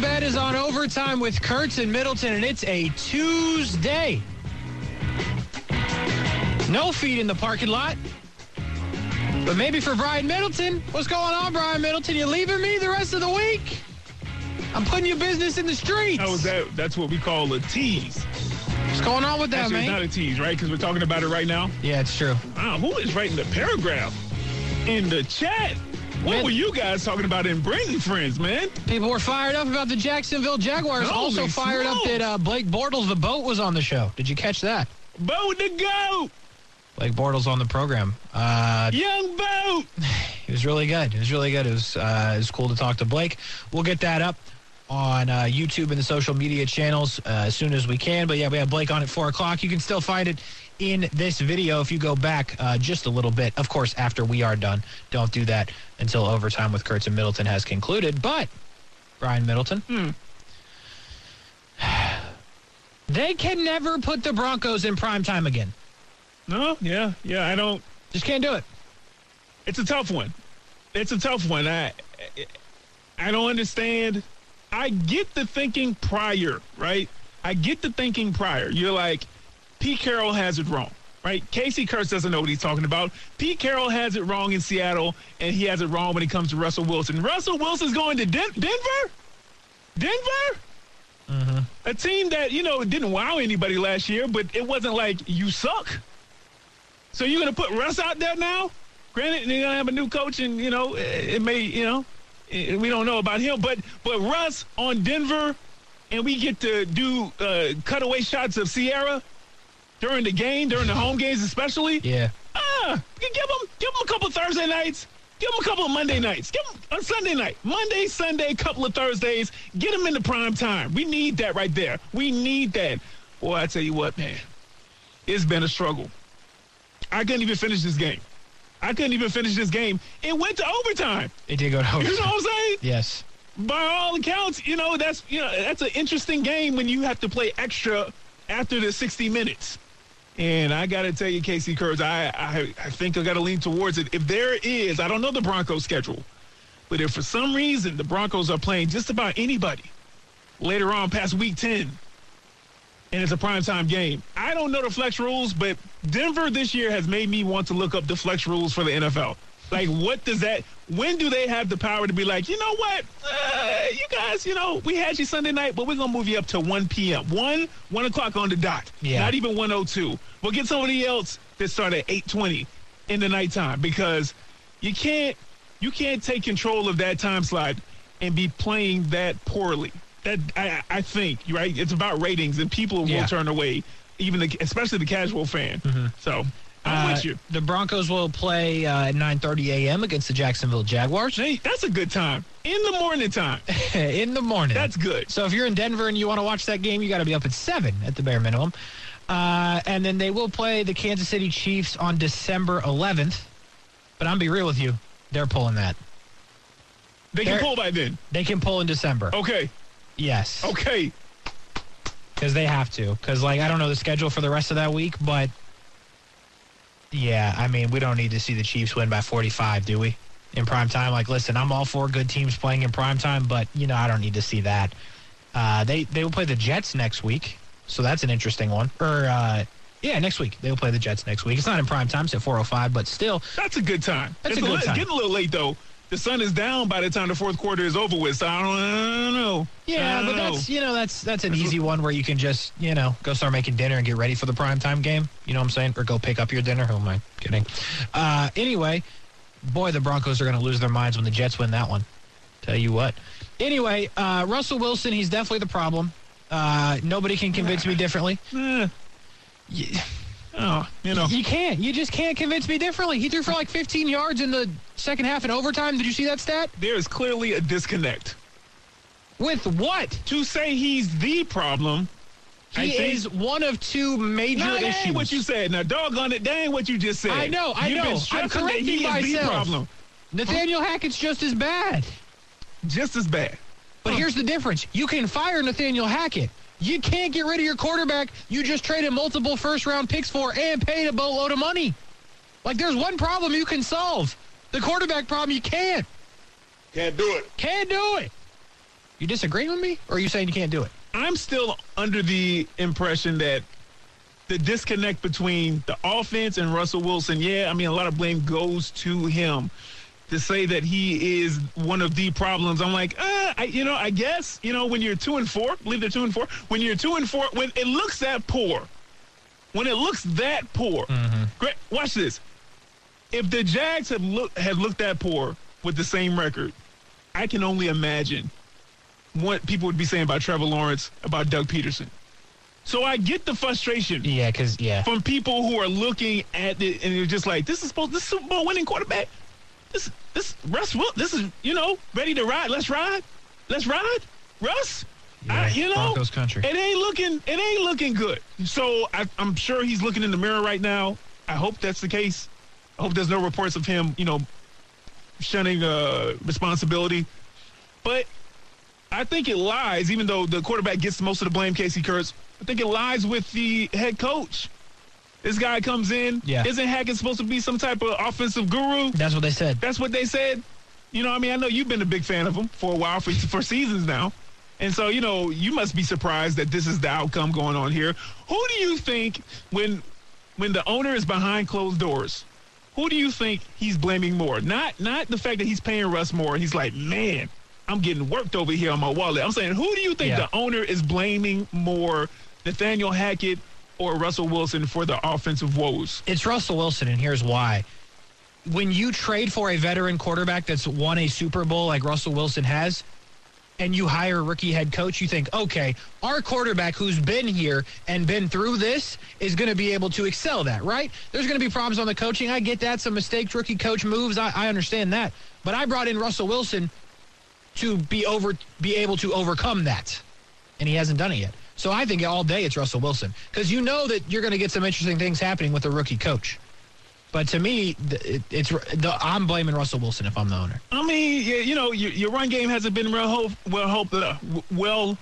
bet is on overtime with Kurtz and Middleton, and it's a Tuesday. No feet in the parking lot. But maybe for Brian Middleton. What's going on, Brian Middleton? You leaving me the rest of the week? I'm putting your business in the streets. That was that. That's what we call a tease. What's going on with that, Actually, it's not a tease, right? Because we're talking about it right now. yeah, it's true. Wow, who is writing the paragraph in the chat? What Man. were you guys talking about in Brenton Friends, man? People were fired up about the Jacksonville Jaguars. Holy also fired up that uh, Blake Bortles, the boat, was on the show. Did you catch that? Boat to go, Blake Bortles on the program. Uh, young boat. It was really good. It was really good. It was uh, it was cool to talk to Blake. We'll get that up on uh, YouTube and the social media channels uh, as soon as we can. But yeah, we have Blake on at four o'clock. You can still find it in this video if you go back uh, just a little bit. Of course, after we are done, don't do that until overtime with Kurtz and Middleton has concluded. But Brian Middleton, Hmm. they can never put the Broncos in prime time again. No, yeah, yeah. I don't. Just can't do it. It's a tough one. It's a tough one. I I don't understand. I get the thinking prior, right? I get the thinking prior. You're like, Pete Carroll has it wrong, right? Casey Kurtz doesn't know what he's talking about. Pete Carroll has it wrong in Seattle, and he has it wrong when it comes to Russell Wilson. Russell Wilson's going to Den- Denver? Denver? A team that, you know, didn't wow anybody last year, but it wasn't like you suck. So you're going to put Russ out there now? Granted, they're going to have a new coach, and, you know, it may, you know, we don't know about him. But but Russ on Denver, and we get to do uh, cutaway shots of Ciara during the game, during the home games especially. Yeah. Ah, give them, give them a couple Thursday nights. Give them a couple of Monday nights. Give them a Sunday night. Monday, Sunday, couple of Thursdays. Get them in the prime time. We need that right there. We need that. Boy, I tell you what, man. It's been a struggle. I couldn't even finish this game. I couldn't even finish this game. It went to overtime. It did go to overtime. You know what I'm saying? Yes. by all accounts, you know that's you know that's an interesting game when you have to play extra after the 60 minutes. And I got to tell you, Casey Kurtz, I, I I think I got to lean towards it. If there is, I don't know the Broncos schedule, but if for some reason the Broncos are playing just about anybody later on past week 10, and it's a primetime game, I don't know the flex rules, but Denver this year has made me want to look up the flex rules for the NFL. Like, what does that? When do they have the power to be like, you know what, uh, you guys, you know, we had you Sunday night, but we're gonna move you up to 1 p.m. one one o'clock on the dot. Yeah. Not even 102. We'll get somebody else that start at 8:20 in the nighttime because you can't you can't take control of that time slot and be playing that poorly. That I, I think right. It's about ratings, and people Yeah. will turn away, even the, especially the casual fan. So I'm Uh, with you. The Broncos will play uh, at 9:30 a.m. against the Jacksonville Jaguars Hey, that's a good time in the morning time. in the morning. That's good. so if you're in Denver and you want to watch that game, you got to be up at seven at the bare minimum. Uh, and then they will play the Kansas City Chiefs on December 11th. But I'm be real with you, they're pulling that. They can They're- pull by then. They can pull in December. Okay. Yes, Okay. because they have to. Because like I don't know the schedule for the rest of that week, but yeah, I mean we don't need to see the Chiefs win by 45, do we? In prime time, like listen, I'm all for good teams playing in prime time, but you know I don't need to see that. Uh, they they will play the Jets next week, so that's an interesting one. Or uh, yeah, next week they will play the Jets next week. It's not in prime time, it's at 4:05, but still, That's a good time. That's it's a good li- time. Getting a little late though. The sun is down by the time the fourth quarter is over with. So I don't, I don't know. yeah, but don't know. that's you know that's that's an easy one where you can just you know go start making dinner and get ready for the prime time game. You know what I'm saying? Or go pick up your dinner. Who am I kidding? Uh, anyway, boy, the Broncos are going to lose their minds when the Jets win that one. Tell you what. Anyway, uh, Russell Wilson, he's definitely the problem. Uh, nobody can convince me differently. You, oh, you know. you can't. You just can't convince me differently. He threw for like 15 yards in the second half in overtime. Did you see that stat? There is clearly a disconnect. With what? To say he's the problem, He is one of two major no, issues. ain't what you said. Now, doggone it, that ain't what you just said. I know, I You've know. I'm stressing that he correcting is the myself. problem. Nathaniel Hackett's just as bad. Just as bad. But here's the difference. You can fire Nathaniel Hackett. You can't get rid of your quarterback you just traded multiple first round picks for and paid a boatload of money. Like there's one problem you can solve. The quarterback problem you can't. Can't do it. Can't do it. You disagreeing with me, or are you saying you can't do it? I'm still under the impression that the disconnect between the offense and Russell Wilson, yeah, I mean, a lot of blame goes to him. To say that he is one of the problems, I'm like, uh, I, you know, I guess, you know, when you're two and four, believe they're two and four. When you're two and four, when it looks that poor, when it looks that poor, great. Watch this. If the Jags have look had looked that poor with the same record, I can only imagine what people would be saying about Trevor Lawrence, about Doug Pederson. So I get the frustration Yeah, because yeah, from people who are looking at it and they're just like, this is supposed this Super Bowl winning quarterback. This this Russ Will this is, you know, ready to ride. Let's ride. Let's ride. Russ. I, Yeah, you know, Broncos country. It ain't looking it ain't looking good. So I, I'm sure he's looking in the mirror right now. I hope that's the case. I hope there's no reports of him, you know, shunning uh, responsibility. But I think it lies, even though the quarterback gets most of the blame, Casey Kurtz. I think it lies with the head coach. This guy comes in. Yeah. Isn't Hackett supposed to be some type of offensive guru? that's what they said. That's what they said. You know, I mean, I know you've been a big fan of him for a while, for, for seasons now. And so, you know, you must be surprised that this is the outcome going on here. Who do you think when when the owner is behind closed doors, who do you think he's blaming more? Not not the fact that he's paying Russ more. He's like, man, I'm getting worked over here on my wallet. I'm saying, who do you think Yeah. the owner is blaming more, Nathaniel Hackett or Russell Wilson for the offensive woes? It's Russell Wilson, and here's why. When you trade for a veteran quarterback that's won a Super Bowl like Russell Wilson has, and you hire a rookie head coach, you think, okay, our quarterback who's been here and been through this is going to be able to excel that, right? There's going to be problems on the coaching. I get that. Some mistakes, rookie coach moves. I, I understand that. But I brought in Russell Wilson to be over, be able to overcome that, and he hasn't done it yet. So I think all day it's Russell Wilson because you know that you're going to get some interesting things happening with a rookie coach. But to me, it, it's the, I'm blaming Russell Wilson if I'm the owner. I mean, yeah, you know, your, your run game hasn't been real hope, well hope uh, well.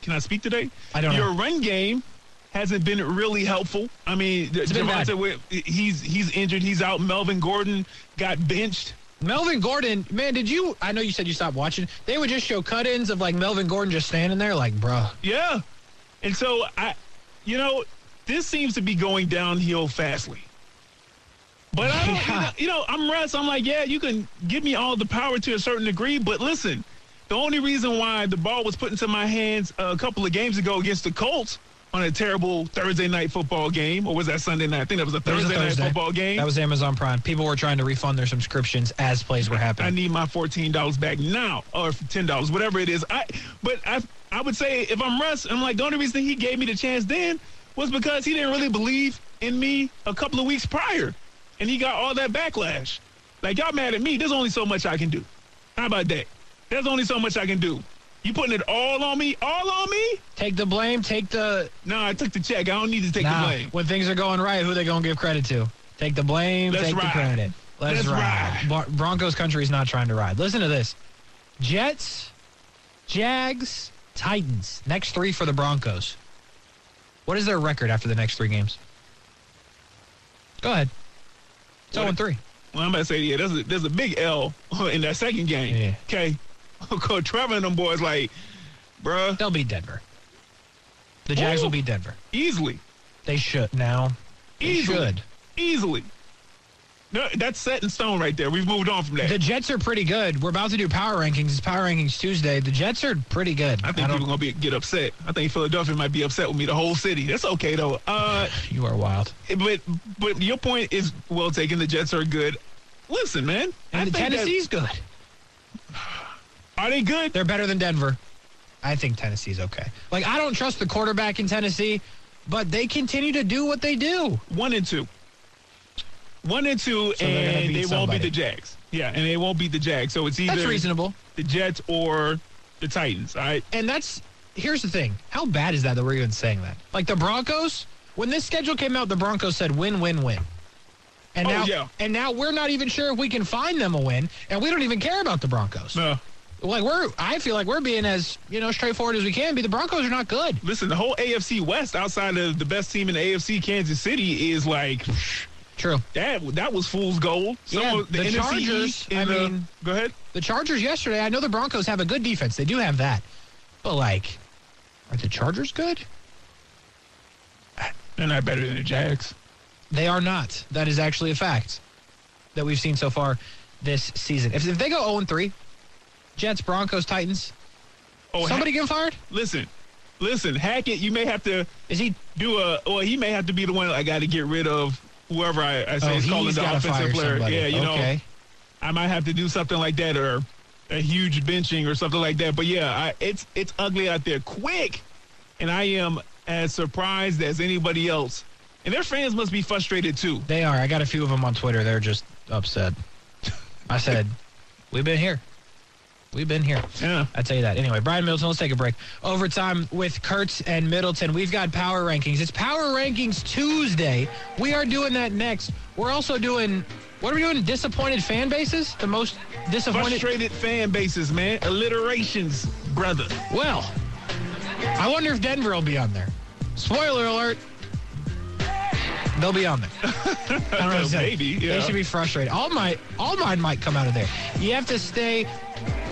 Can I speak today? I don't know. Your run game hasn't been really helpful. I mean, It's been bad. Javonte, Wi- he's he's injured. He's out. Melvin Gordon got benched. Melvin Gordon, man, did you? I know you said you stopped watching. They would just show cut-ins of like Melvin Gordon just standing there, like, bruh. Yeah, and so I, you know, this seems to be going downhill fastly. But I don't, you, know, you know, I'm Russ. I'm like, yeah, you can give me all the power to a certain degree, but listen, the only reason why the ball was put into my hands a couple of games ago against the Colts on a terrible Thursday night football game, or was that Sunday night? I think that was a That was Thursday, a Thursday. night football game. That was Amazon Prime. People were trying to refund their subscriptions as plays were happening. I need my fourteen dollars back now, or ten dollars, whatever it is. I, but I, I would say if I'm Russ, I'm like the only reason he gave me the chance then was because he didn't really believe in me a couple of weeks prior, and he got all that backlash. Like y'all mad at me? There's only so much I can do. How about that? There's only so much I can do. You putting it all on me? All on me? take the blame. Take the No, I took the check. I don't need to take the blame. When things are going right, who they gonna give credit to? Take the blame. Let's take the credit. Let's, Let's ride. ride. Broncos country is not trying to ride. Listen to this: Jets, Jags, Titans. Next three for the Broncos. What is their record after the next three games? Go ahead. It's What- 0 3. Well, I'm about to say, yeah, there's a, there's a big L in that second game. Yeah. Okay. Coach Trevor and them boys like, bruh, They'll beat Denver. The Jags Ooh. will beat Denver. easily. They should now. They Easily. should. Easily. No, that's set in stone right there. We've moved on from that. The Jets are pretty good. We're about to do power rankings. It's power rankings Tuesday. The Jets are pretty good. I think don't- people are gonna be get upset. I think Philadelphia might be upset with me. The whole city. That's okay though. Uh, you are wild. but but your point is well taken. The Jets are good. Listen, man. I And the think that- Tennessee's good. Are they good? They're better than Denver. I think Tennessee's okay. Like I don't trust the quarterback in Tennessee, but they continue to do what they do. One and two. One and two, So and beat they won't somebody. beat the Jags. Yeah, and they won't beat the Jags. So it's either That's reasonable. the Jets or the Titans. All right. And that's here's the thing. How bad is that that we're even saying that? Like the Broncos, when this schedule came out, the Broncos said win, win, win. And Oh, now, yeah. and now we're not even sure if we can find them a win, and we don't even care about the Broncos. No. Like we're, I feel like we're being as you know straightforward as we can be. The Broncos are not good. Listen, the whole AFC West, outside of the best team in the AFC, Kansas City, is like True. That that was fool's gold. Some Yeah, the NFC Chargers, I the- mean- go ahead. The Chargers yesterday, I know the Broncos have a good defense. They do have that. But, like, are the Chargers good? They're not better than the Jags. They are not. That is actually a fact that we've seen so far this season. If, if they go 0 3, Jets, Broncos, Titans, Oh, somebody Ha- get fired? listen, listen, Hackett. You may have to Is he? do a. Well, he may have to be the one I got to get rid of whoever I, I say Oh, is calling the got to fire offensive player. somebody. Yeah, you know. I might have to do something like that or a huge benching or something like that. But yeah, I, it's it's ugly out there quick, and I am as surprised as anybody else. And their fans must be frustrated too. They are. I got a few of them on Twitter. They're just upset. I said, we've been here. We've been here. Yeah. I tell you that. Anyway, Brian Middleton, let's take a break. Overtime with Kurtz and Middleton. We've got power rankings. It's power rankings Tuesday. We are doing that next. We're also doing what are we doing? Disappointed fan bases? The most disappointed. Frustrated fan bases, man. Alliterations, brother. Well, I wonder if Denver will be on there. Spoiler alert. They'll be on there. I don't know what. Maybe, yeah. They should be frustrated. All my all mine might come out of there. You have to stay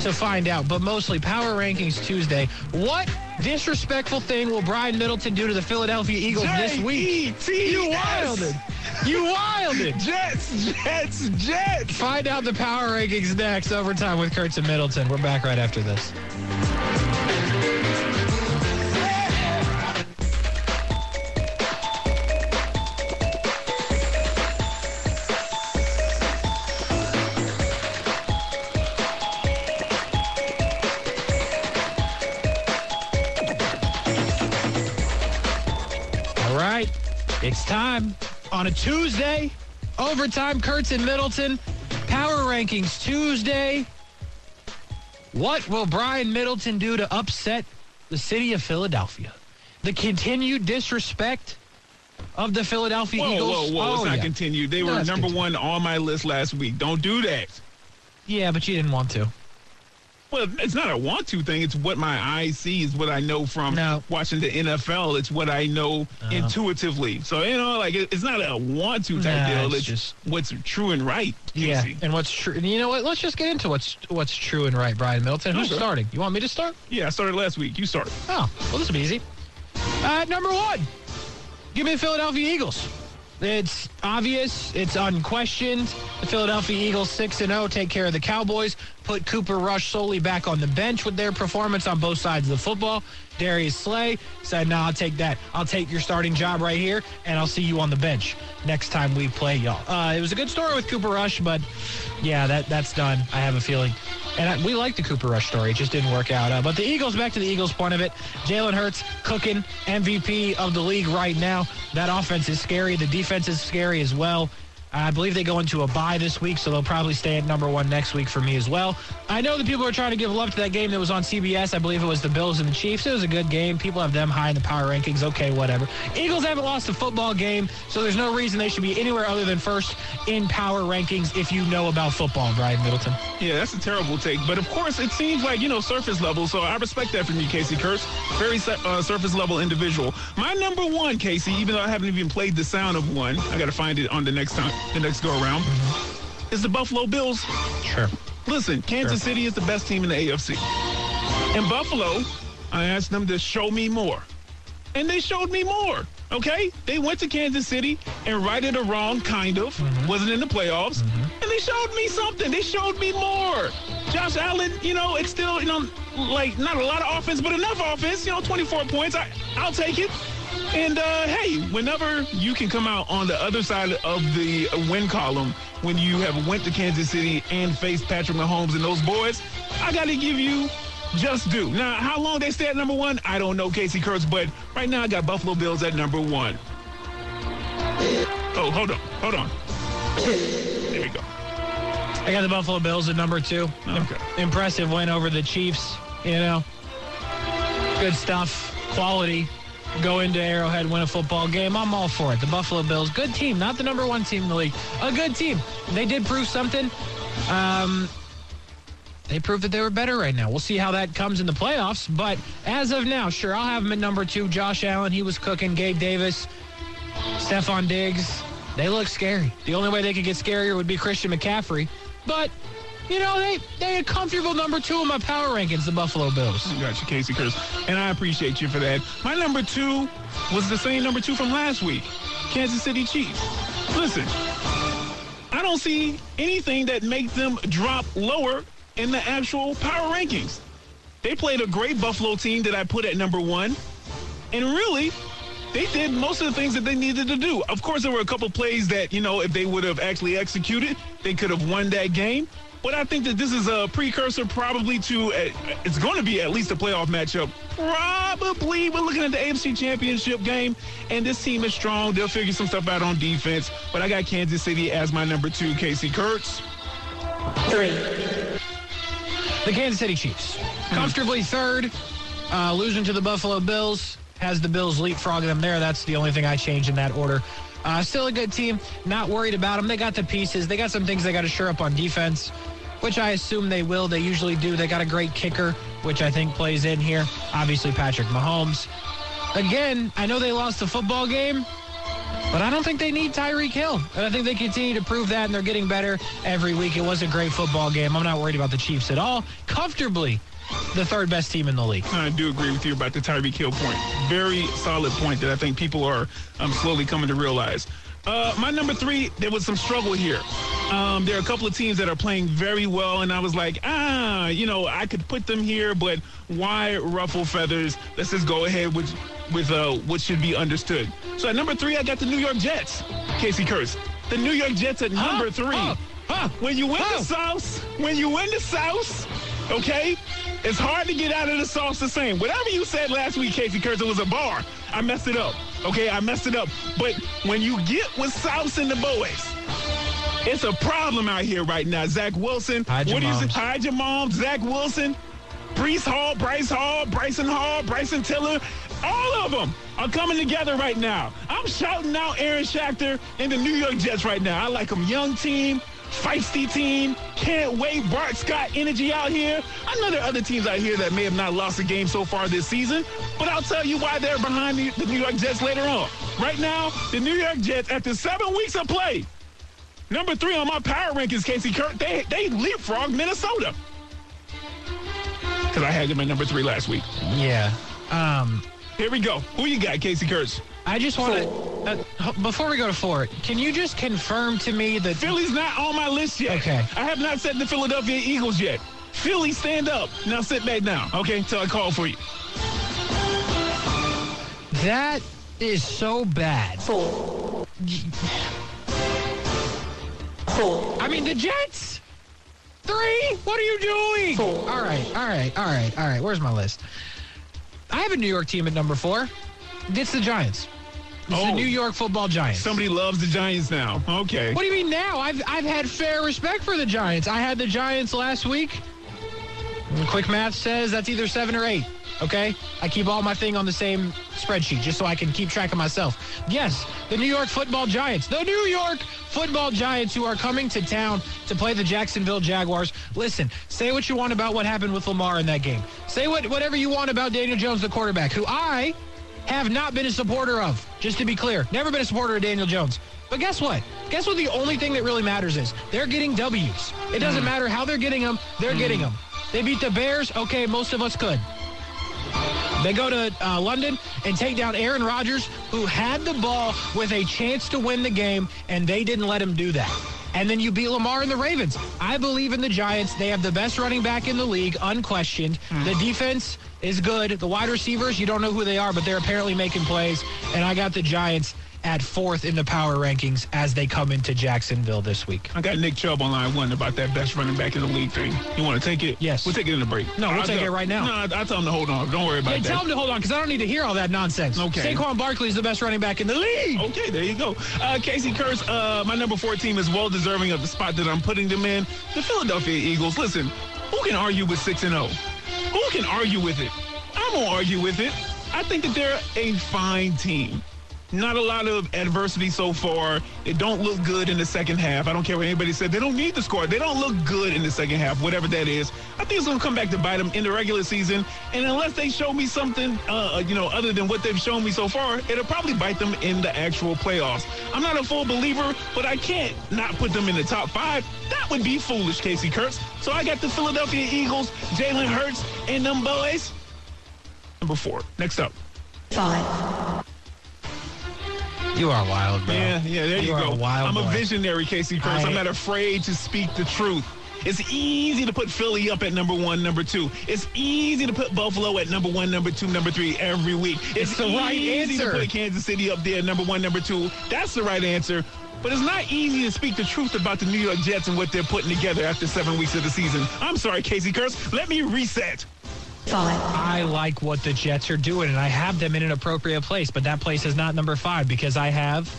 to find out, but mostly Power Rankings Tuesday. What disrespectful thing will Brian Middleton do to the Philadelphia Eagles this week? You wilded. You wilded. Jets, Jets, Jets. Find out the Power Rankings next. Overtime with Kurtz and Middleton. We're back right after this. It's time on a Tuesday. Overtime, Kurtz and Middleton. Power Rankings Tuesday. What will Brian Middleton do to upset the city of Philadelphia? The continued disrespect of the Philadelphia Whoa, Eagles. whoa, whoa. Let's Oh, not yeah. continue. They No, were number continue. one on my list last week. Don't do that. Yeah, but you didn't want to. Well, it's not a want to thing. It's what my eyes see. Is what I know from No. watching the NFL. It's what I know intuitively. So you know, like it- it's not a want to type deal. it's It's just- what's true and right. Yeah, and what's true? And you know what? Let's just get into what's what's true and right, Brian Middleton. Who's Okay. starting? You want me to start? yeah. I started last week. You started. Oh, well, this will be easy. Uh, number one, give me the Philadelphia Eagles. It's obvious. It's unquestioned. The Philadelphia Eagles 6 and 0 take care of the Cowboys. Put Cooper Rush solely back on the bench with their performance on both sides of the football. Darius Slay said, "No, I'll take that. I'll take your starting job right here, and I'll see you on the bench next time we play y'all." Uh, it was a good story with Cooper Rush, but yeah, that that's done. I have a feeling, and I, we like the Cooper Rush story. It just didn't work out. Uh, but the Eagles, back to the Eagles' point of it. Jalen Hurts cooking MVP of the league right now. That offense is scary. The defense is scary as well. I believe they go into a bye this week, so they'll probably stay at number one next week for me as well. I know that people are trying to give love to that game that was on CBS. I believe it was the Bills and the Chiefs. It was a good game. People have them high in the power rankings. Okay, whatever. Eagles haven't lost a football game, so there's no reason they should be anywhere other than first in power rankings if you know about football, Brian Middleton. Yeah, that's a terrible take. But of course, it seems like, you know, surface level. So I respect that from you, Casey Kurtz. Very uh, surface level individual. My number one, Casey, even though I haven't even played the sound of one, I got to find it on the next time, the next go around, mm-hmm. is the Buffalo Bills. Sure. Listen, Kansas City is the best team in the AFC. In Buffalo, I asked them to show me more. And they showed me more. Okay? They went to Kansas City and righted a wrong, kind of. Mm-hmm. Wasn't in the playoffs. Mm-hmm. And they showed me something. They showed me more. Josh Allen, you know, it's still, you know, like not a lot of offense, but enough offense. You know, 24 points. I, I'll take it. And uh, hey, whenever you can come out on the other side of the win column when you have went to Kansas City and faced Patrick Mahomes and those boys, I got to give you just due. Now, how long they stay at number one, I don't know, Casey Kurtz, but right now I got Buffalo Bills at number one. Oh, hold on, hold on. There we go. I got the Buffalo Bills at number two. Okay. Impressive win over the Chiefs. You know, good stuff, quality. Go into Arrowhead, win a football game. I'm all for it. The Buffalo Bills, good team, not the number one team in the league, a good team. They did prove something. Um, they proved that they were better right now. We'll see how that comes in the playoffs. But as of now, sure, I'll have them at number two. Josh Allen, he was cooking. Gabe Davis, Stefon Diggs, They look scary. The only way they could get scarier would be Christian McCaffrey. But, you know, they, they a comfortable number two in my power rankings, the Buffalo Bills. Got you, Casey Kurtz. And I appreciate you for that. My number two was the same number two from last week, Kansas City Chiefs. Listen, I don't see anything that makes them drop lower in the actual power rankings. They played a great Buffalo team that I put at number one. And really, they did most of the things that they needed to do. Of course, there were a couple plays that, you know, if they would have actually executed, they could have won that game. But I think that this is a precursor probably to, a, it's going to be at least a playoff matchup. Probably we're looking at the AFC Championship game, and this team is strong. They'll figure some stuff out on defense. But I got Kansas City as my number two, Casey Kurtz. Three. The Kansas City Chiefs. Comfortably third, uh, losing to the Buffalo Bills. Has the Bills leapfrogging them there. That's the only thing I change in that order. Uh, still a good team. Not worried about them. They got the pieces. They got some things they got to shore up on defense, which I assume they will. They usually do. They got a great kicker, which I think plays in here. Obviously, Patrick Mahomes. Again, I know they lost the football game, but I don't think they need Tyreek Hill. And I think they continue to prove that, and they're getting better every week. It was a great football game. I'm not worried about the Chiefs at all. Comfortably the third best team in the league. I do agree with you about the Tyreek Hill point. Very solid point that I think people are um, slowly coming to realize. Uh, my number three, there was some struggle here. Um, there are a couple of teams that are playing very well, and I was like, ah, you know, I could put them here, but why ruffle feathers? Let's just go ahead with with uh, what should be understood. So at number three, I got the New York Jets. Casey Kurtz. The New York Jets at Huh? number three. Huh? Huh? When you win Huh? the South, when you win the South, okay, it's hard to get out of the sauce the same. Whatever you said last week, Casey Kurtz, it was a bar. I messed it up. Okay, I messed it up. But when you get with South and the boys, it's a problem out here right now. Zach Wilson. Hide your what do you say? Hide your mom. Zach Wilson. Breece Hall, Bryce Hall, Bryson Hall, Bryson Tiller. All of them are coming together right now. I'm shouting out Aaron Shachter and the New York Jets right now. I like them. Young team, feisty team. Can't wait. Bart Scott energy out here. I know there are other teams out here that may have not lost a game so far this season, but I'll tell you why they're behind the, the New York Jets later on. Right now, the New York Jets, after seven weeks of play, number three on my power rankings, Casey Kirk, they, they leapfrogged Minnesota. Because I had them at number three last week. Yeah. Um, Here we go. Who you got, Casey Kurtz? I just want to, uh, before we go to four, can you just confirm to me that Philly's not on my list yet. Okay. I have not said the Philadelphia Eagles yet. Philly, stand up. Now sit back down, okay, till I call for you. that is so bad? Four. Four. I mean, the Jets. Three? What are you doing? Four. All right, all right, all right, all right. Where's my list? I have a New York team at number four. It's the Giants. It's Oh. the New York Football Giants. Somebody loves the Giants now. Okay. What do you mean now? I've I've had fair respect for the Giants. I had the Giants last week. Quick math says that's either seven or eight. Okay, I keep all my thing on the same spreadsheet just so I can keep track of myself. Yes, the New York Football Giants, the New York Football Giants, who are coming to town to play the Jacksonville Jaguars. Listen, say what you want about what happened with Lamar in that game. Say what whatever you want about Daniel Jones, the quarterback, who I have not been a supporter of. Just to be clear, never been a supporter of Daniel Jones. But guess what? Guess what? The only thing that really matters is they're getting W's. It doesn't hmm. matter how they're getting them; they're hmm. getting them. They beat the Bears. Okay, most of us could. They go to uh, London and take down Aaron Rodgers, who had the ball with a chance to win the game, and they didn't let him do that. And then you beat Lamar and the Ravens. I believe in the Giants. They have the best running back in the league, unquestioned. The defense is good. The wide receivers, you don't know who they are, but they're apparently making plays. And I got the Giants at fourth in the power rankings as they come into Jacksonville this week. I got Nick Chubb on line one about that best running back in the league thing. You want to take it? Yes. We'll take it in the break. No, we'll I'll take tell- it right now. No, I, I tell him to hold on. Don't worry about Hey, that. tell them to hold on because I don't need to hear all that nonsense. Okay. Saquon Barkley is the best running back in the league. Okay, there you go. Uh, Casey Kurtz, uh, my number four team is well deserving of the spot that I'm putting them in. The Philadelphia Eagles. Listen, who can argue with six and zero? Who can argue with it? I won't argue with it. I think that they're a fine team. Not a lot of adversity so far. It don't look good in the second half. I don't care what anybody said. They don't need to score. They don't look good in the second half, whatever that is. I think it's going to come back to bite them in the regular season. And unless they show me something, uh, you know, other than what they've shown me so far, it'll probably bite them in the actual playoffs. I'm not a full believer, but I can't not put them in the top five. That would be foolish, Casey Kurtz. So I got the Philadelphia Eagles, Jalen Hurts, and them boys. Number four. Next up. Five. You are wild, bro. Yeah, yeah, there you, You go. wild I'm a visionary, Casey Kurtz. I- I'm not afraid to speak the truth. It's easy to put Philly up at number one, number two. It's easy to put Buffalo at number one, number two, number three every week. It's, the right answer. to put Kansas City up there, number one, number two. That's the right answer. But it's not easy to speak the truth about the New York Jets and what they're putting together after seven weeks of the season. I'm sorry, Casey Kurtz. Let me reset. Five. I like what the Jets are doing, and I have them in an appropriate place, but that place is not number five because I have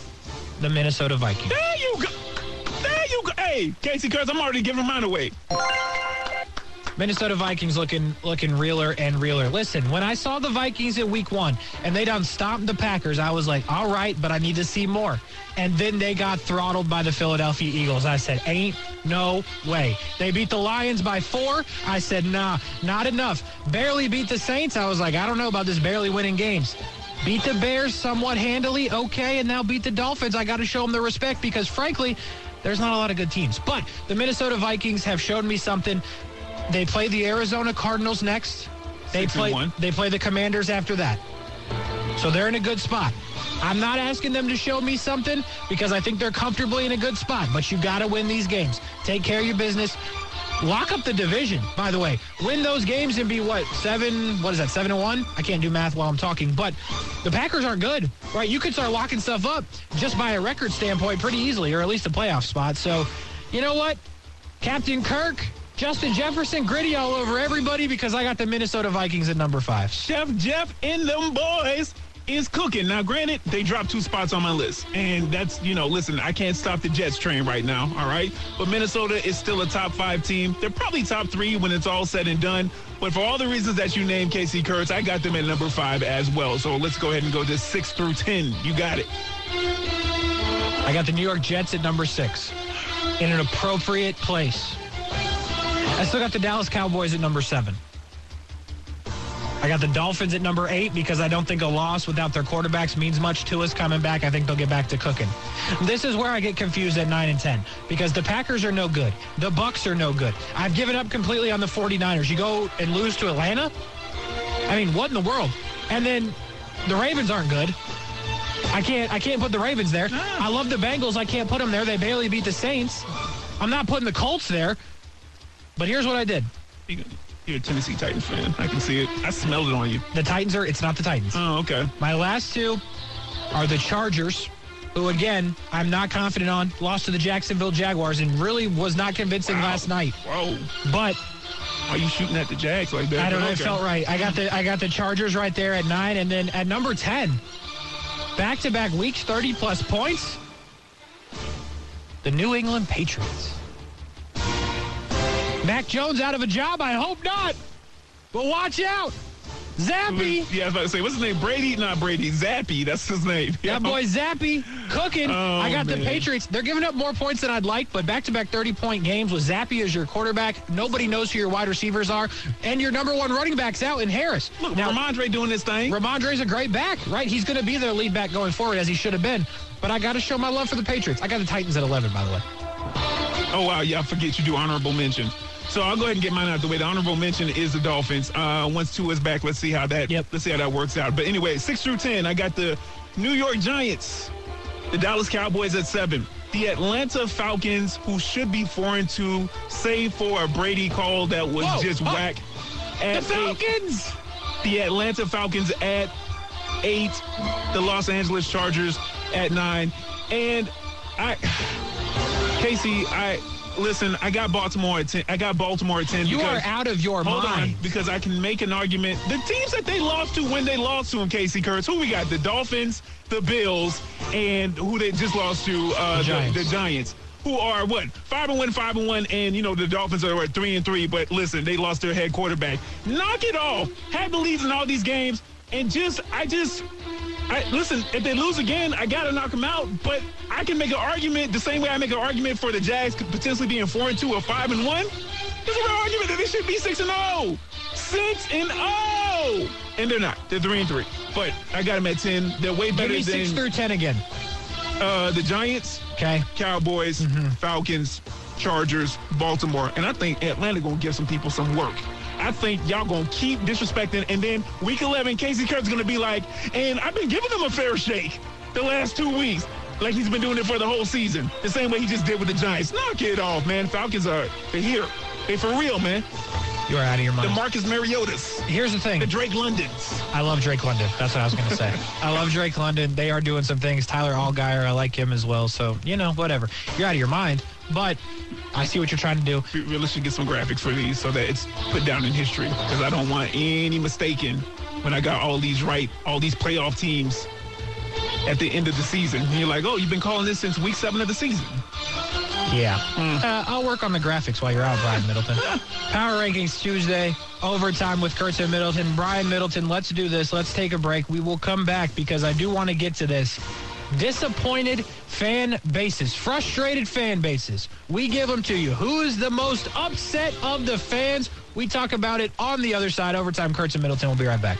the Minnesota Vikings. There you go. There you go. Hey, Casey Kurtz, I'm already giving mine away. Minnesota Vikings looking looking realer and realer. Listen, when I saw the Vikings in week one and they done stomped the Packers, I was like, all right, but I need to see more. And then they got throttled by the Philadelphia Eagles. I said, ain't no way. They beat the Lions by four. I said, nah, not enough. Barely beat the Saints. I was like, I don't know about this barely winning games. Beat the Bears somewhat handily, okay, and now beat the Dolphins. I got to show them the respect because, frankly, there's not a lot of good teams. But the Minnesota Vikings have shown me something. They play the Arizona Cardinals next. They Six play they play the Commanders after that. So they're in a good spot. I'm not asking them to show me something because I think they're comfortably in a good spot, but you got to win these games. Take care of your business. Lock up the division, by the way. Win those games and be what? Seven, what is that, seven and one? I can't do math while I'm talking, but the Packers are good, right? You could start locking stuff up just by a record standpoint pretty easily, or at least a playoff spot. So, you know what? Captain Kirk, Justin Jefferson, griddy all over everybody because I got the Minnesota Vikings at number five. Chef Jeff and them boys is cooking. Now, granted, they dropped two spots on my list. And that's, you know, listen, I can't stop the Jets train right now, all right? But Minnesota is still a top five team. They're probably top three when it's all said and done. But for all the reasons that you named, Casey Kurtz, I got them at number five as well. So let's go ahead and go to six through 10. You got it. I got the New York Jets at number six in an appropriate place. I still got the Dallas Cowboys at number seven. I got the Dolphins at number eight because I don't think a loss without their quarterbacks means much to us coming back. I think they'll get back to cooking. This is where I get confused at nine and 10 because the Packers are no good. The Bucs are no good. I've given up completely on the 49ers. You go and lose to Atlanta? I mean, what in the world? And then the Ravens aren't good. I can't I can't put the Ravens there. Ah. I love the Bengals. I can't put them there. They barely beat the Saints. I'm not putting the Colts there. But here's what I did. You're a Tennessee Titans fan. I can see it. I smelled it on you. The Titans are it's not the Titans. Oh, okay. My last two are the Chargers, who again, I'm not confident on. Lost to the Jacksonville Jaguars and really was not convincing last night. Whoa. But Why are you shooting at the Jags like that? I don't know, it felt right. I got the I got the Chargers right there at nine, and then at number ten, back to back weeks, 30 plus points. The New England Patriots. Mac Jones out of a job? I hope not. But watch out. Zappe. Yeah, I was about to say, what's his name? Brady? Not Brady. Zappe. That's his name. That boy Zappe cooking. Oh, I got the. Patriots. They're giving up more points than I'd like, but back-to-back 30-point games with Zappe as your quarterback. Nobody knows who your wide receivers are, and your number one running back's out in Harris. Look, now, Rhamondre doing this thing. Rhamondre's a great back, right? He's going to be their lead back going forward as he should have been. But I got to show my love for the Patriots. I got the Titans at 11, by the way. Oh, wow. Yeah, I forget you do honorable mention. So I'll go ahead and get mine out the way. The honorable mention is the Dolphins. Uh, once Tua is back, let's see how that Yep. let's see how that works out. But anyway, six through ten, I got the New York Giants, the Dallas Cowboys at seven, the Atlanta Falcons, who should be four and two, save for a Brady call that was Whoa. just Oh. whack. The At eight, Falcons! the Atlanta Falcons at eight, the Los Angeles Chargers at nine, and I, Casey, I listen. I got Baltimore at ten. I got Baltimore at ten. You because, are out of your Hold mind. on, because I can make an argument. The teams that they lost to when they lost to them, Casey Kurtz, who we got? The Dolphins, the Bills, and who they just lost to, uh, The Giants. the Giants. Who are what five and one, five and one, and you know the Dolphins are at three and three. But listen, they lost their head quarterback. Knock it off. Had the leads in all these games, and just I just I, listen, if they lose again, I gotta knock them out. But I can make an argument the same way I make an argument for the Jags potentially being four and two or five and one. There's an argument that they should be six and zero, six and zero, and they're not. They're three and three. But I got them at ten. They're way better Give me 6 through 10 again. uh, the Giants, Okay. Cowboys, Mm-hmm. Falcons, Chargers, Baltimore, and I think Atlanta gonna give some people some work. I think y'all gonna keep disrespecting, and then week 11, Casey Kurt's gonna be like, and I've been giving them a fair shake the last two weeks, like he's been doing it for the whole season, the same way he just did with the Giants. Knock it off, man. Falcons are they're here. They for real, man. You are out of your mind. The. Marcus Mariotas, Here's the thing. the Drake Londons. I love Drake London. That's what I was going to say. I love Drake London. They are doing some things. Tyler Allgeier, I like him as well. So, you know, whatever. You're out of your mind. But I see what you're trying to do. We really should get some graphics for these so that it's put down in history because I don't want any mistaken when I got all these right, all these playoff teams at the end of the season. And you're like, oh, you've been calling this since week seven of the season. Yeah. Uh, I'll work on the graphics while you're out, Brian Middleton. Power Rankings Tuesday, overtime with Kurtz and Middleton. Brian Middleton, let's do this. Let's take a break. We will come back because I do want to get to this. Disappointed fan bases, frustrated fan bases. We give them to you. Who is the most upset of the fans? We talk about it on the other side. Overtime, Kurtz and Middleton. We'll be right back.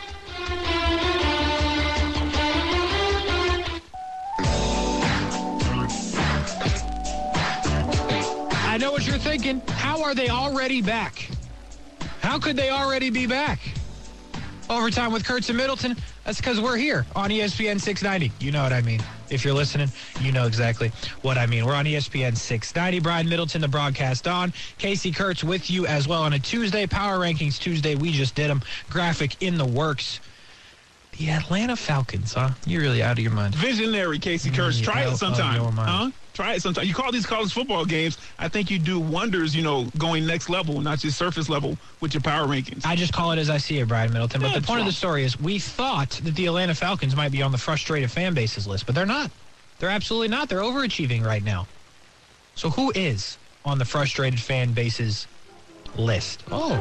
I know what you're thinking. How are they already back? How could they already be back? Overtime with Kurtz and Middleton. That's because we're here on ESPN 690. You know what I mean. If you're listening, you know exactly what I mean. We're on ESPN 690. Brian Middleton, the broadcast on. Casey Kurtz with you as well on a Tuesday. Power Rankings Tuesday. We just did them. Graphic in the works. The Atlanta Falcons, huh? You're really out of your mind. Visionary Casey Kurtz. Mm, Try it sometime. Huh? Try it sometime. You call these college football games. I think you do wonders, you know, going next level, not just surface level with your power rankings. I just call it as I see it, Brian Middleton. But the point of the story is we thought that the Atlanta Falcons might be on the frustrated fan bases list, but they're not. They're absolutely not. They're overachieving right now. So who is on the frustrated fan bases list? Oh,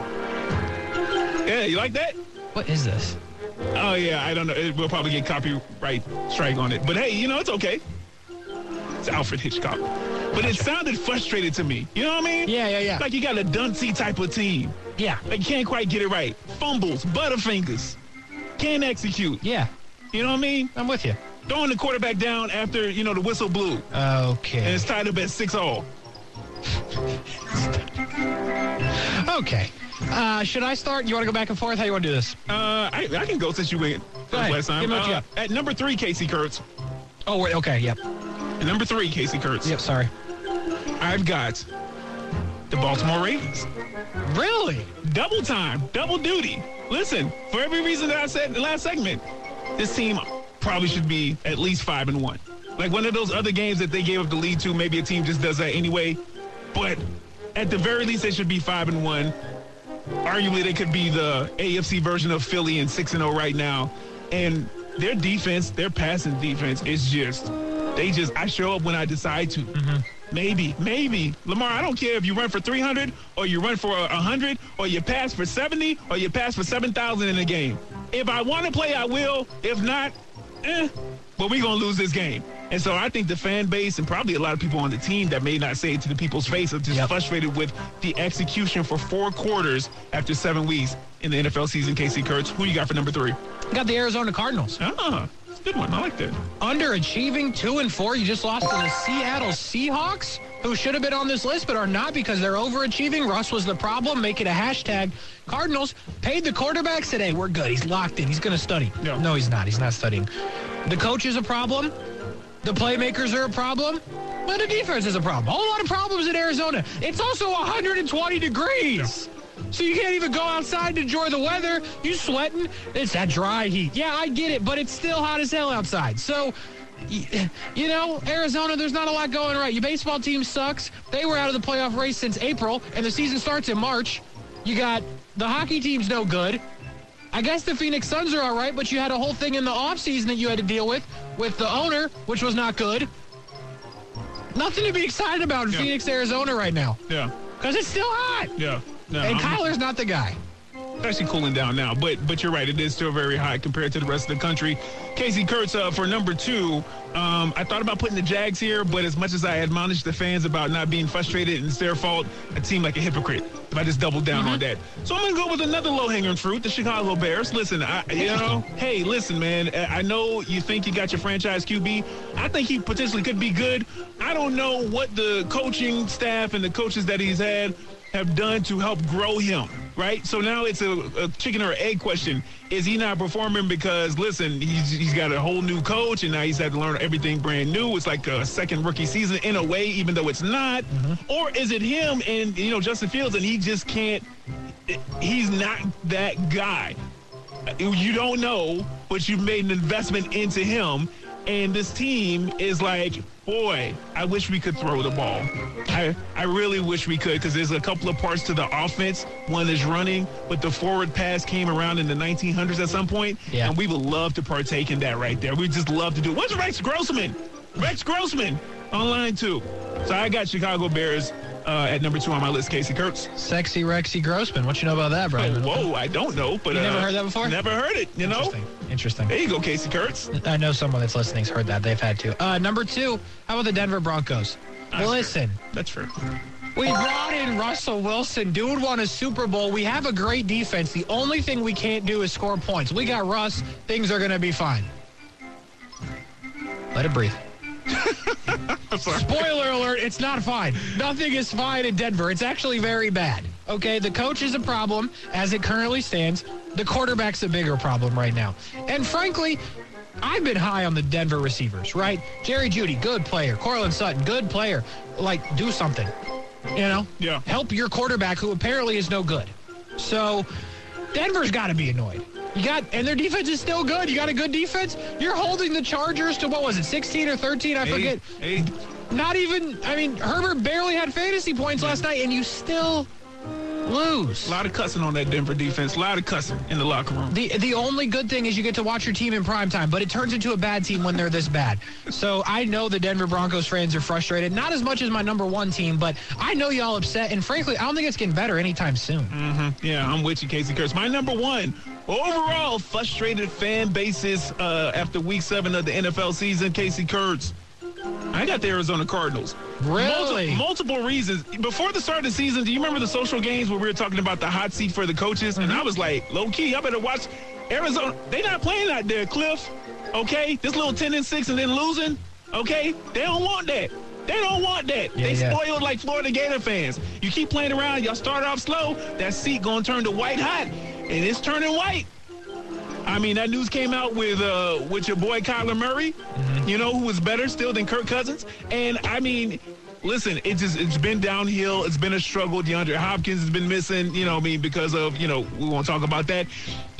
yeah, you like that? what is this? Oh yeah, I don't know. It- We'll probably get copyright strike on it, but hey, you know it's okay. It's Alfred Hitchcock, but it sounded frustrated to me. You know what I mean? Yeah, yeah, yeah. Like you got a duncy type of team. Yeah, Like you can't quite get it right. Fumbles, butterfingers, can't execute. yeah, You know what I mean? I'm with you. Throwing the quarterback down after you know the whistle blew, Okay. and it's tied up at six all. Okay. Uh, should I start? You want to go back and forth? How you want to do this? Uh, I, I can go since you went last time. Give me what you Uh, at number three, Casey Kurtz. Oh, wait, okay. Yep. Number three, Casey Kurtz. Yep. Sorry. I've got the Baltimore Ravens. Really? double time, double duty. Listen, for every reason that I said in the last segment, this team probably should be at least five and one. Like one of those other games that they gave up the lead to, maybe a team just does that anyway. But at the very least, they should be five and one. Arguably, they could be the AFC version of Philly and six and zero right now. And their defense, their passing defense, is just they just. I show up when I decide to. Maybe, maybe. Lamar, I don't care if you run for 300 or you run for 100 or you pass for 70 or you pass for 7,000 in a game. If I want to play, I will. If not, eh. But we're going to lose this game. And so I think the fan base and probably a lot of people on the team that may not say it to the people's face are just Yep. frustrated with the execution for four quarters after seven weeks in the NFL season. Casey Kurtz, who you got for number three? I Got the Arizona Cardinals. Ah, good one. I liked that. underachieving two and four. You just lost to the Seattle Seahawks, who should have been on this list but are not because they're overachieving. Russ was the problem. Make it a hashtag. Cardinals paid the quarterbacks today. We're good. He's locked in. He's going to study. No. no, he's not. He's not studying. The coach is a problem. The playmakers are a problem. But the defense is a problem. A whole lot of problems in Arizona. It's also 120 degrees. So you can't even go outside to enjoy the weather. You sweating. It's that dry heat. Yeah, I get it, but it's still hot as hell outside. So, you know, Arizona, there's not a lot going right. Your baseball team sucks. They were out of the playoff race since April, and the season starts in March. You got the hockey team's no good. I guess the Phoenix Suns are all right, but you had a whole thing in the offseason that you had to deal with, with the owner, which was not good. Nothing to be excited about in Yeah. Phoenix, Arizona right now, Yeah, because it's still hot. yeah. No, And I'm- Kyler's not the guy. actually cooling down now, but but you're right, it is still very high compared to the rest of the country. Casey Kurtz uh, for number two. Um, I thought about putting the Jags here, but as much as I admonish the fans about not being frustrated and it's their fault, I seem like a hypocrite if I just double down on that. So I'm gonna go with another low-hanging fruit, the Chicago Bears. Listen, I, you know, hey, listen, man, I know you think you got your franchise QB. I think he potentially could be good. I don't know what the coaching staff and the coaches that he's had have done to help grow him, right? So now it's a, a, chicken or egg question. Is he not performing because, listen, he's, he's got a whole new coach and now he's had to learn everything brand new. It's like a second rookie season in a way, even though it's not. Mm-hmm. Or is it him and, you know, Justin Fields and he just can't, he's not that guy. You don't know, but you've made an investment into him and this team is like, boy, I wish we could throw the ball. I, I really wish we could because there's a couple of parts to the offense. One is running, but the forward pass came around in the 1900s at some point, yeah. and we would love to partake in that right there. We just love to do. What's Rex Grossman? Rex Grossman on line two. So I got Chicago Bears uh, at number two on my list, Casey Kurtz. Sexy Rexy Grossman. What you know about that, Brian? Oh, whoa, I don't know, but you uh, never heard that before. Never heard it. You know. Interesting. Interesting. There you go, Casey Kurtz. I know someone that's listening's heard that. They've had to. Uh, number two. How about the Denver Broncos? That's Listen. Fair. That's true. We brought in Russell Wilson. Dude won a Super Bowl. We have a great defense. The only thing we can't do is score points. We got Russ. Things are going to be fine. Let it breathe. Spoiler alert, it's not fine. Nothing is fine in Denver. It's actually very bad. Okay, the coach is a problem as it currently stands. The quarterback's a bigger problem right now. And frankly, I've been high on the Denver receivers, right? Jerry Jeudy, good player. Courtland Sutton, good player. Like, do something. You know? Yeah. Help your quarterback who apparently is no good. So Denver's got to be annoyed. You got, and their defense is still good. You got a good defense. You're holding the Chargers to what was it, 16 or 13? I forget. Hey. Not even. I mean, Herbert barely had fantasy points last night, and you still lose. A lot of cussing on that Denver defense. A lot of cussing in the locker room. The the only good thing is you get to watch your team in prime time, but it turns into a bad team when they're this bad. So I know the Denver Broncos fans are frustrated. Not as much as my number one team, but I know y'all upset. And frankly, I don't think it's getting better anytime soon. Mm-hmm. Yeah, I'm with you, Casey Kurtz. My number one overall frustrated fan bases uh, after week seven of the NFL season. Casey Kurtz. I got the Arizona Cardinals. Really? Multiple, multiple, reasons. Before the start of the season, do you remember the social games where we were talking about the hot seat for the coaches? Mm-hmm. And I was like, low key, I better watch Arizona. They not playing out there, Cliff. Okay? This little 10 and 6 and then losing. Okay? They don't want that. They don't want that. Yeah, they yeah. spoiled like Florida Gator fans. You keep playing around, y'all start off slow, that seat gonna turn to white hot. And it's turning white. I mean, that news came out with uh, with your boy Kyler Murray, mm-hmm. you know, who was better still than Kirk Cousins. And I mean, listen, it just it's been downhill. It's been a struggle. DeAndre Hopkins has been missing, you know, I mean, because of you know, we won't talk about that.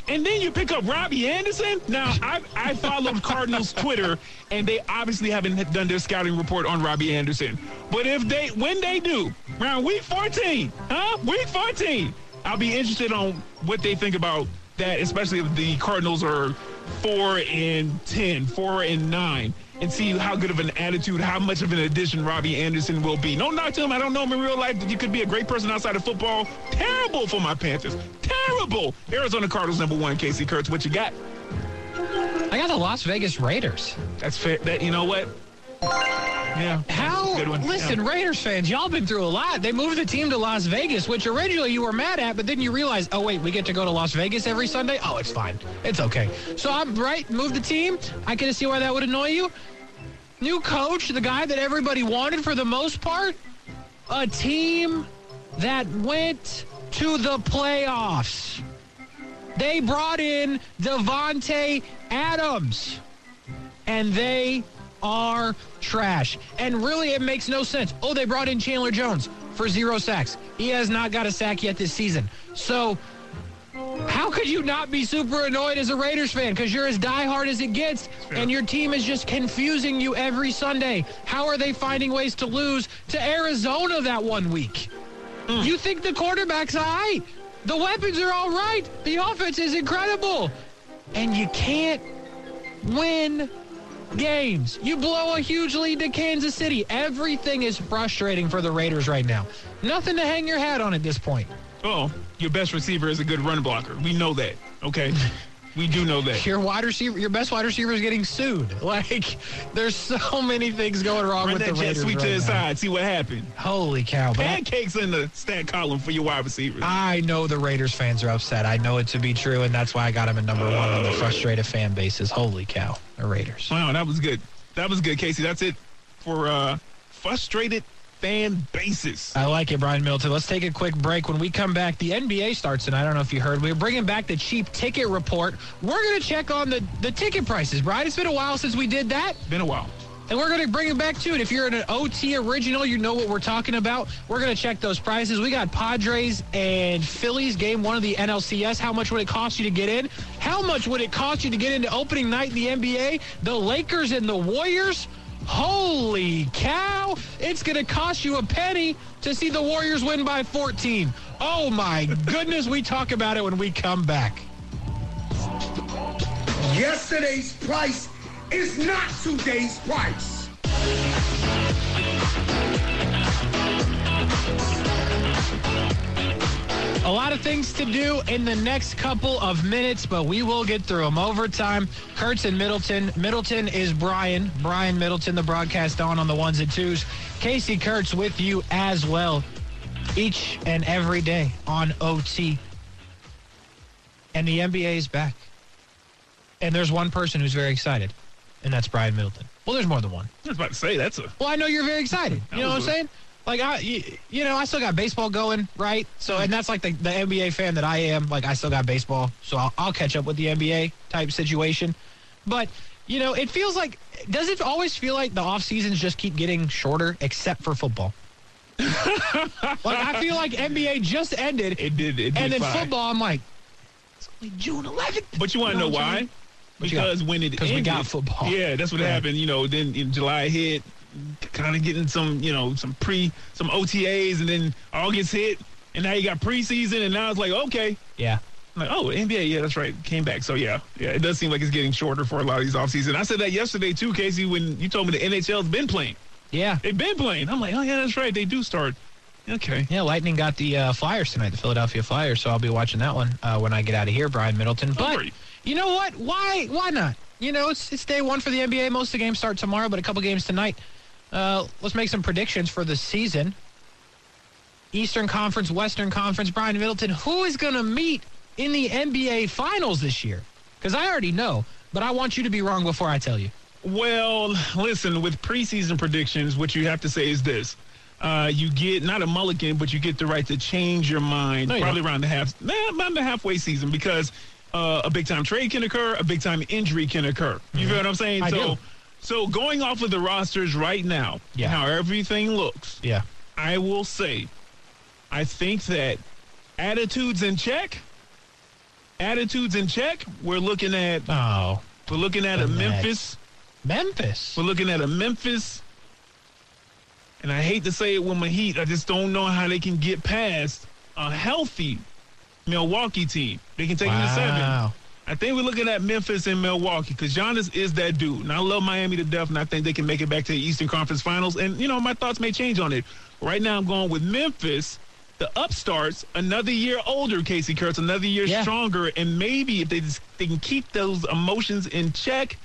And then you pick up Robbie Anderson. Now, I, I followed Cardinals Twitter, and they obviously haven't done their scouting report on Robbie Anderson. But if they, when they do, around week 14, huh? Week 14, I'll be interested on what they think about that, especially if the Cardinals are four and 10, four and nine, and see how good of an attitude, how much of an addition Robbie Anderson will be. No knock to him. I don't know him in real life. You could be a great person outside of football. Terrible for my Panthers. Terrible. Arizona Cardinals number one. Casey Kurtz, what you got? I got the Las Vegas Raiders. That's fair. That you know what? Yeah. How? Good one. Listen, Yeah. Raiders fans, y'all been through a lot. They moved the team to Las Vegas, which originally you were mad at, but then you realized, oh wait, we get to go to Las Vegas every Sunday. Oh, it's fine. It's okay. So I'm right. Move the team. I can see why that would annoy you. New coach, the guy that everybody wanted for the most part. A team that went to the playoffs. They brought in Davante Adams and they are trash. And really, it makes no sense. Oh, they brought in Chandler Jones for zero sacks. He has not got a sack yet this season. So, how could you not be super annoyed as a Raiders fan? Because you're as diehard as it gets, and your team is just confusing you every Sunday. How are they finding ways to lose to Arizona that one week? Hmm. You think the quarterback's all right. The weapons are all right. The offense is incredible. And you can't win games. You blow a huge lead to Kansas City. Everything is frustrating for the Raiders right now. Nothing to hang your hat on at this point. Oh, your best receiver is a good run blocker. We know that. Okay. We do know that. Your wide receiver, your best wide receiver is getting sued. Like, there's so many things going wrong Run with that the Raiders sweep to right the now. side. See what happened. Holy cow! I, Pancakes in the stat column for your wide receivers. I know the Raiders fans are upset. I know it to be true, and that's why I got him at number one on the frustrated fan bases. Holy cow, the Raiders. Wow, that was good. That was good, Casey. That's it for uh, frustrated fan bases. I like it, Brian Middleton. Let's take a quick break. When we come back, the NBA starts tonight. I don't know if you heard. We're bringing back the cheap ticket report. We're going to check on the, the ticket prices, Brian. It's been a while since we did that. Been a while. And we're going to bring it back to it. If you're an OT original, you know what we're talking about. We're going to check those prices. We got Padres and Phillies game one of the NLCS. How much would it cost you to get in? How much would it cost you to get into opening night in the NBA? The Lakers and the Warriors? Holy cow! It's going to cost you a penny to see the Warriors win by 14. Oh my goodness, we talk about it when we come back. Yesterday's price is not today's price. A lot of things to do in the next couple of minutes, but we will get through them. Overtime, Kurtz and Middleton. Middleton is Brian. Brian Middleton, the broadcast on on the ones and twos. Casey Kurtz with you as well, each and every day on OT. And the NBA is back. And there's one person who's very excited, and that's Brian Middleton. Well, there's more than one. I was about to say that's a Well, I know you're very excited. You know what I'm saying? Like I, you, know, I still got baseball going, right? So, and that's like the, the NBA fan that I am. Like I still got baseball, so I'll, I'll catch up with the NBA type situation. But you know, it feels like does it always feel like the off seasons just keep getting shorter, except for football? like I feel like NBA just ended, it did it did and then fly. football. I'm like, it's only June 11th. But you want to know why? Because got? Because when it 'Cause we got football. Yeah, that's what Right. happened. You know, then in July hit, kind of getting some, you know, some pre, some OTAs, and then August hit, and now you got preseason, and now it's like okay, Yeah. I'm like oh NBA, yeah, that's right, came back. So yeah, yeah, it does seem like it's getting shorter for a lot of these offseason. I said that yesterday too, Casey, when you told me the NHL's been playing. Yeah. They've been playing. I'm like, oh yeah, that's right, they do start. Okay. Yeah, Lightning got the uh, Flyers tonight, the Philadelphia Flyers. So I'll be watching that one uh, when I get out of here, Brian Middleton. But you know what? Why? Why not? You know, it's it's day one for the NBA. Most of the games start tomorrow, but a couple games tonight. Uh, let's make some predictions for the season. Eastern Conference, Western Conference. Brian Middleton, who is going to meet in the NBA Finals this year? Because I already know, but I want you to be wrong before I tell you. Well, listen, with preseason predictions, what you have to say is this. Uh, you get not a mulligan, but you get the right to change your mind No, you probably don't. around the half, around the halfway season because uh, a big time trade can occur, a big time injury can occur. You feel what I'm saying? Mm-hmm. I so, do. So going off of the rosters right now, Yeah. how everything looks, Yeah. I will say, I think that attitudes in check, attitudes in check. We're looking at Oh, we're looking at a. Memphis. Memphis. We're looking at a Memphis, and I hate to say it with my Heat. I just don't know how they can get past a healthy Milwaukee team. They can take them to seven. I think we're looking at Memphis and Milwaukee because Giannis is that dude. And I love Miami to death, and I think they can make it back to the Eastern Conference Finals. And, you know, my thoughts may change on it. Right now, I'm going with Memphis, the upstarts, another year older, Casey Kurtz, another year Yeah. stronger. And maybe if they, just, they can keep those emotions in check,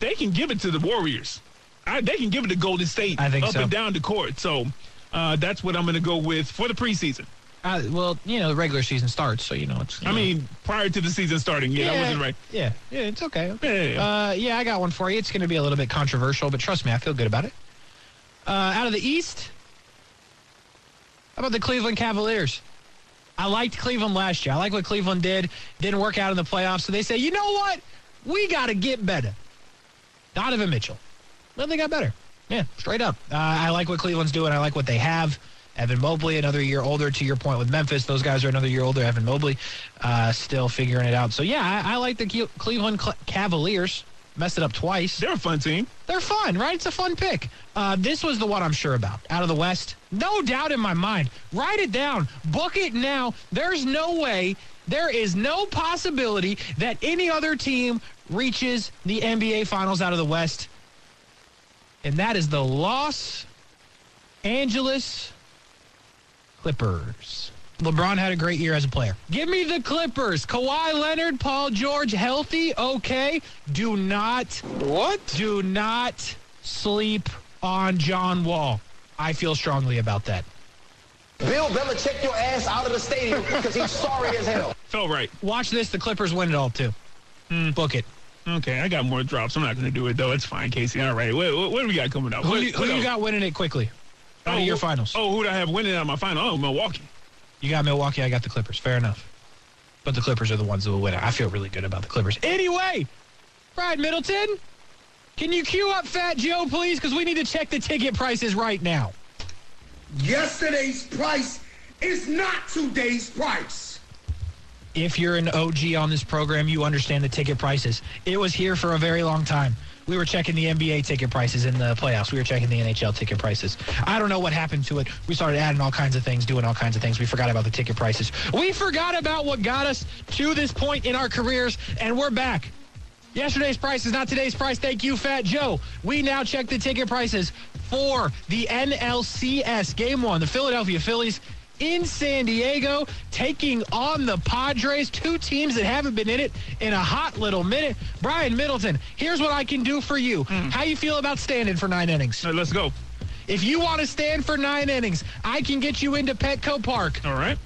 they can give it to the Warriors. I, they can give it to Golden State I think up so. and down the court. So uh, that's what I'm going to go with for the preseason. Uh, well, you know, the regular season starts, so you know it's. you I know. mean, prior to the season starting, yeah, that wasn't right. Yeah, yeah, it's okay. Yeah, yeah, yeah. Uh, yeah, I got one for you. It's going to be a little bit controversial, but trust me, I feel good about it. Uh, out of the East, how about the Cleveland Cavaliers? I liked Cleveland last year. I like what Cleveland did. Didn't work out in the playoffs, so they say, you know what? We got to get better. Donovan Mitchell. Well, they got better. Yeah, straight up. Uh, I like what Cleveland's doing. I like what they have. Evan Mobley, another year older. To your point with Memphis, those guys are another year older. Evan Mobley, uh, still figuring it out. So yeah, I, I like the Cleveland Cavaliers. Messed it up twice. They're a fun team. They're fun, right? It's a fun pick. Uh, this was the one I'm sure about. Out of the West, no doubt in my mind. Write it down. Book it now. There's no way, there is no possibility that any other team reaches the NBA Finals out of the West. And that is the Los Angeles Clippers. LeBron had a great year as a player. Give me the Clippers. Kawhi Leonard, Paul George, healthy, okay. Do not, What? do not sleep on John Wall. I feel strongly about that. Bill Belichick your ass out of the stadium because he's sorry as hell. Felt right. Watch this. The Clippers win it all, too. Hmm. Book it. Okay, I got more drops. I'm not going to do it, though. It's fine, Casey. All right. What, what, what do we got coming up? Who, What- do you, who you got winning it quickly? Out of your oh, finals. Oh, who do I have winning out my final? Oh, Milwaukee. You got Milwaukee. I got the Clippers. Fair enough. But the Clippers are the ones that will win it. I feel really good about the Clippers. Anyway, Brian Middleton, can you cue up Fat Joe, please? Because we need to check the ticket prices right now. Yesterday's price is not today's price. If you're an OG on this program, you understand the ticket prices. It was here for a very long time. We were checking the NBA ticket prices in the playoffs. We were checking the NHL ticket prices. I don't know what happened to it. We started adding all kinds of things, doing all kinds of things. We forgot about the ticket prices. We forgot about what got us to this point in our careers, and we're back. Yesterday's price is not today's price. Thank you, Fat Joe. We now check the ticket prices for the NLCS Game 1. The Philadelphia Phillies in San Diego taking on the Padres, two teams that haven't been in it in a hot little minute. Brian Middleton, here's what I can do for you. Hmm. How you feel about standing for nine innings? All right, let's go. If you want to stand for nine innings, I can get you into Petco Park All right.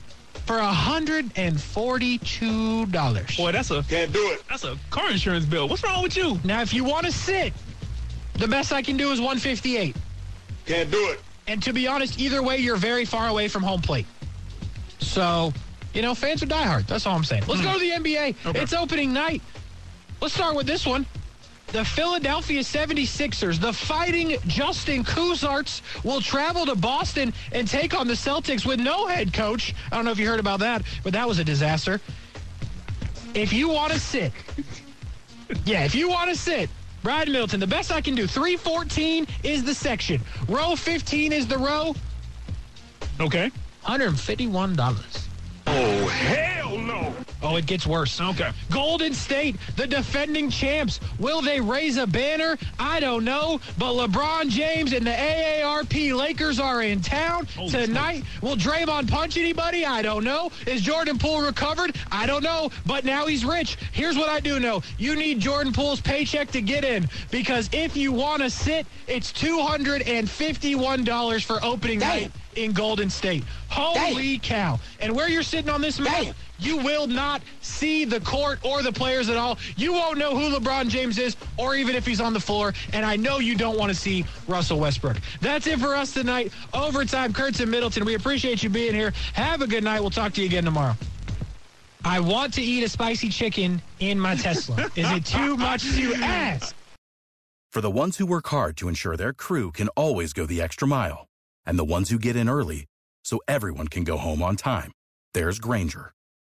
for $142. Boy, that's a Can't do it. that's a car insurance bill. What's wrong with you? Now, if you want to sit, the best I can do is 158. Can't do it. And to be honest, either way, you're very far away from home plate. So, you know, fans are diehard. That's all I'm saying. Let's go to the NBA. Okay. It's opening night. Let's start with this one. The Philadelphia 76ers, the fighting Justin Kuzarts, will travel to Boston and take on the Celtics with no head coach. I don't know if you heard about that, but that was a disaster. If you want to sit, yeah, if you want to sit, Brad Milton, the best I can do, 314 is the section. Row 15 is the row, Okay. $151. Oh, hell no. It gets worse. Okay. Golden State, the defending champs. Will they raise a banner? I don't know. But LeBron James and the AARP Lakers are in town Holy tonight. Will Draymond punch anybody? I don't know. Is Jordan Poole recovered? I don't know. But now he's rich. Here's what I do know. You need Jordan Poole's paycheck to get in because if you want to sit, it's $251 for opening Damn. night in Golden State. Holy cow. And where you're sitting on this map, Damn. You will not see the court or the players at all. You won't know who LeBron James is or even if he's on the floor. And I know you don't want to see Russell Westbrook. That's it for us tonight. Overtime, Kurtz and Middleton. We appreciate you being here. Have a good night. We'll talk to you again tomorrow. I want to eat a spicy chicken in my Tesla. Is it too much to ask? For the ones who work hard to ensure their crew can always go the extra mile, and the ones who get in early so everyone can go home on time, there's Grainger,